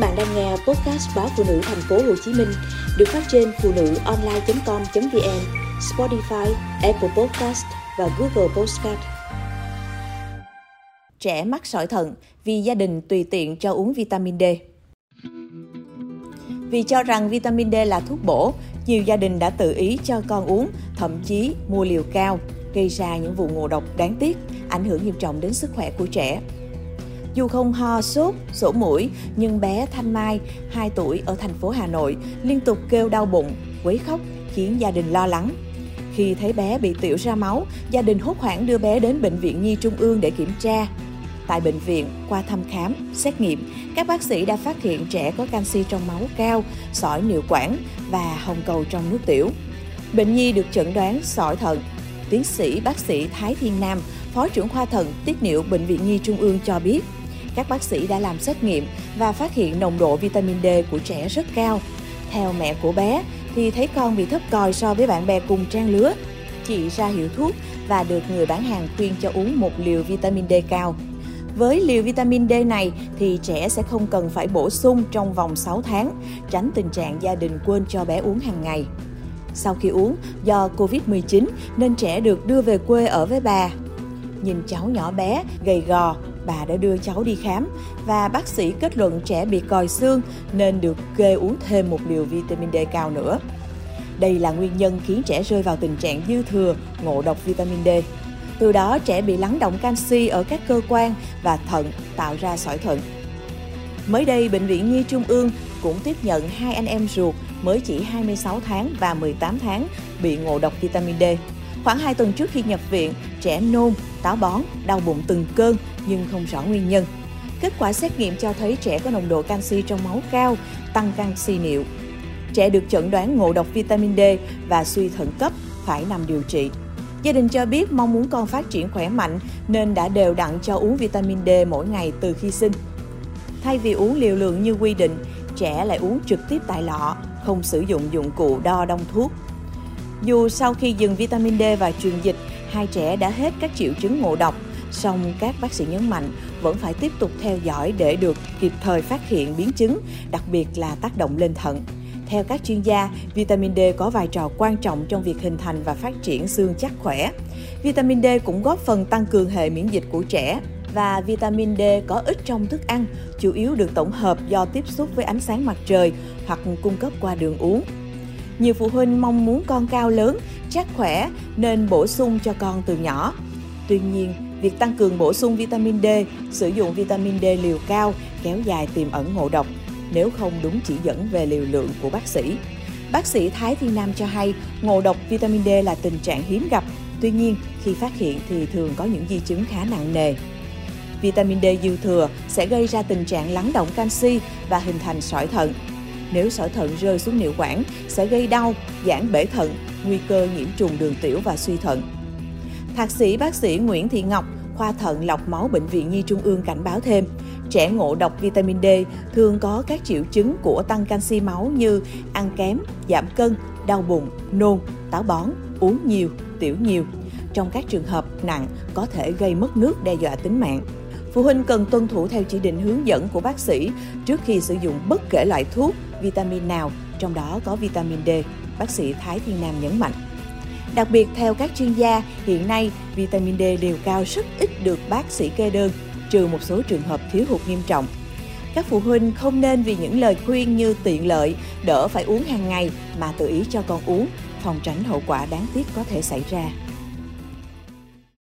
bạn đang nghe podcast báo phụ nữ thành phố Hồ Chí Minh được phát trên phụ nữ online.com.vn, Spotify, Apple Podcast và Google Podcast. Trẻ mắc sỏi thận vì gia đình tùy tiện cho uống vitamin D. Vì cho rằng vitamin D là thuốc bổ, nhiều gia đình đã tự ý cho con uống, thậm chí mua liều cao, gây ra những vụ ngộ độc đáng tiếc, ảnh hưởng nghiêm trọng đến sức khỏe của trẻ. Dù không ho, sốt, sổ mũi, nhưng bé Thanh Mai, 2 tuổi ở thành phố Hà Nội, liên tục kêu đau bụng, quấy khóc, khiến gia đình lo lắng. Khi thấy bé bị tiểu ra máu, gia đình hốt hoảng đưa bé đến Bệnh viện Nhi Trung ương để kiểm tra. Tại bệnh viện, qua thăm khám, xét nghiệm, các bác sĩ đã phát hiện trẻ có canxi trong máu cao, sỏi niệu quản và hồng cầu trong nước tiểu. Bệnh nhi được chẩn đoán sỏi thận. Tiến sĩ bác sĩ Thái Thiên Nam, Phó trưởng khoa thận tiết niệu Bệnh viện Nhi Trung ương cho biết, các bác sĩ đã làm xét nghiệm và phát hiện nồng độ vitamin D của trẻ rất cao. Theo mẹ của bé thì thấy con bị thấp còi so với bạn bè cùng trang lứa. Chị ra hiệu thuốc và được người bán hàng khuyên cho uống một liều vitamin D cao. Với liều vitamin D này thì trẻ sẽ không cần phải bổ sung trong vòng 6 tháng, tránh tình trạng gia đình quên cho bé uống hàng ngày. Sau khi uống, do Covid-19 nên trẻ được đưa về quê ở với bà. Nhìn cháu nhỏ bé, gầy gò, bà đã đưa cháu đi khám và bác sĩ kết luận trẻ bị còi xương nên được kê uống thêm một liều vitamin D cao nữa. Đây là nguyên nhân khiến trẻ rơi vào tình trạng dư thừa, ngộ độc vitamin D. Từ đó trẻ bị lắng động canxi ở các cơ quan và thận tạo ra sỏi thận. Mới đây, Bệnh viện Nhi Trung ương cũng tiếp nhận hai anh em ruột mới chỉ 26 tháng và 18 tháng bị ngộ độc vitamin D. Khoảng 2 tuần trước khi nhập viện, trẻ nôn, táo bón, đau bụng từng cơn nhưng không rõ nguyên nhân. Kết quả xét nghiệm cho thấy trẻ có nồng độ canxi trong máu cao, tăng canxi niệu. Trẻ được chẩn đoán ngộ độc vitamin D và suy thận cấp, phải nằm điều trị. Gia đình cho biết mong muốn con phát triển khỏe mạnh nên đã đều đặn cho uống vitamin D mỗi ngày từ khi sinh. Thay vì uống liều lượng như quy định, trẻ lại uống trực tiếp tại lọ, không sử dụng dụng cụ đo đông thuốc. Dù sau khi dừng vitamin D và truyền dịch, hai trẻ đã hết các triệu chứng ngộ độc, song các bác sĩ nhấn mạnh vẫn phải tiếp tục theo dõi để được kịp thời phát hiện biến chứng, đặc biệt là tác động lên thận. Theo các chuyên gia, vitamin D có vai trò quan trọng trong việc hình thành và phát triển xương chắc khỏe. Vitamin D cũng góp phần tăng cường hệ miễn dịch của trẻ và vitamin D có ít trong thức ăn, chủ yếu được tổng hợp do tiếp xúc với ánh sáng mặt trời hoặc cung cấp qua đường uống. Nhiều phụ huynh mong muốn con cao lớn, chắc khỏe nên bổ sung cho con từ nhỏ. Tuy nhiên, việc tăng cường bổ sung vitamin D, sử dụng vitamin D liều cao kéo dài tiềm ẩn ngộ độc nếu không đúng chỉ dẫn về liều lượng của bác sĩ. Bác sĩ Thái Thiên Nam cho hay ngộ độc vitamin D là tình trạng hiếm gặp, tuy nhiên khi phát hiện thì thường có những di chứng khá nặng nề. Vitamin D dư thừa sẽ gây ra tình trạng lắng động canxi và hình thành sỏi thận. Nếu sỏi thận rơi xuống niệu quản sẽ gây đau, giãn bể thận, nguy cơ nhiễm trùng đường tiểu và suy thận. Thạc sĩ bác sĩ Nguyễn Thị Ngọc, khoa thận lọc máu Bệnh viện Nhi Trung ương cảnh báo thêm, trẻ ngộ độc vitamin D thường có các triệu chứng của tăng canxi máu như ăn kém, giảm cân, đau bụng, nôn, táo bón, uống nhiều, tiểu nhiều. Trong các trường hợp nặng có thể gây mất nước đe dọa tính mạng. Phụ huynh cần tuân thủ theo chỉ định hướng dẫn của bác sĩ trước khi sử dụng bất kể loại thuốc, vitamin nào, trong đó có vitamin D, bác sĩ Thái Thiên Nam nhấn mạnh. Đặc biệt theo các chuyên gia, hiện nay vitamin D đều cao rất ít được bác sĩ kê đơn, trừ một số trường hợp thiếu hụt nghiêm trọng. Các phụ huynh không nên vì những lời khuyên như tiện lợi, đỡ phải uống hàng ngày mà tự ý cho con uống, phòng tránh hậu quả đáng tiếc có thể xảy ra.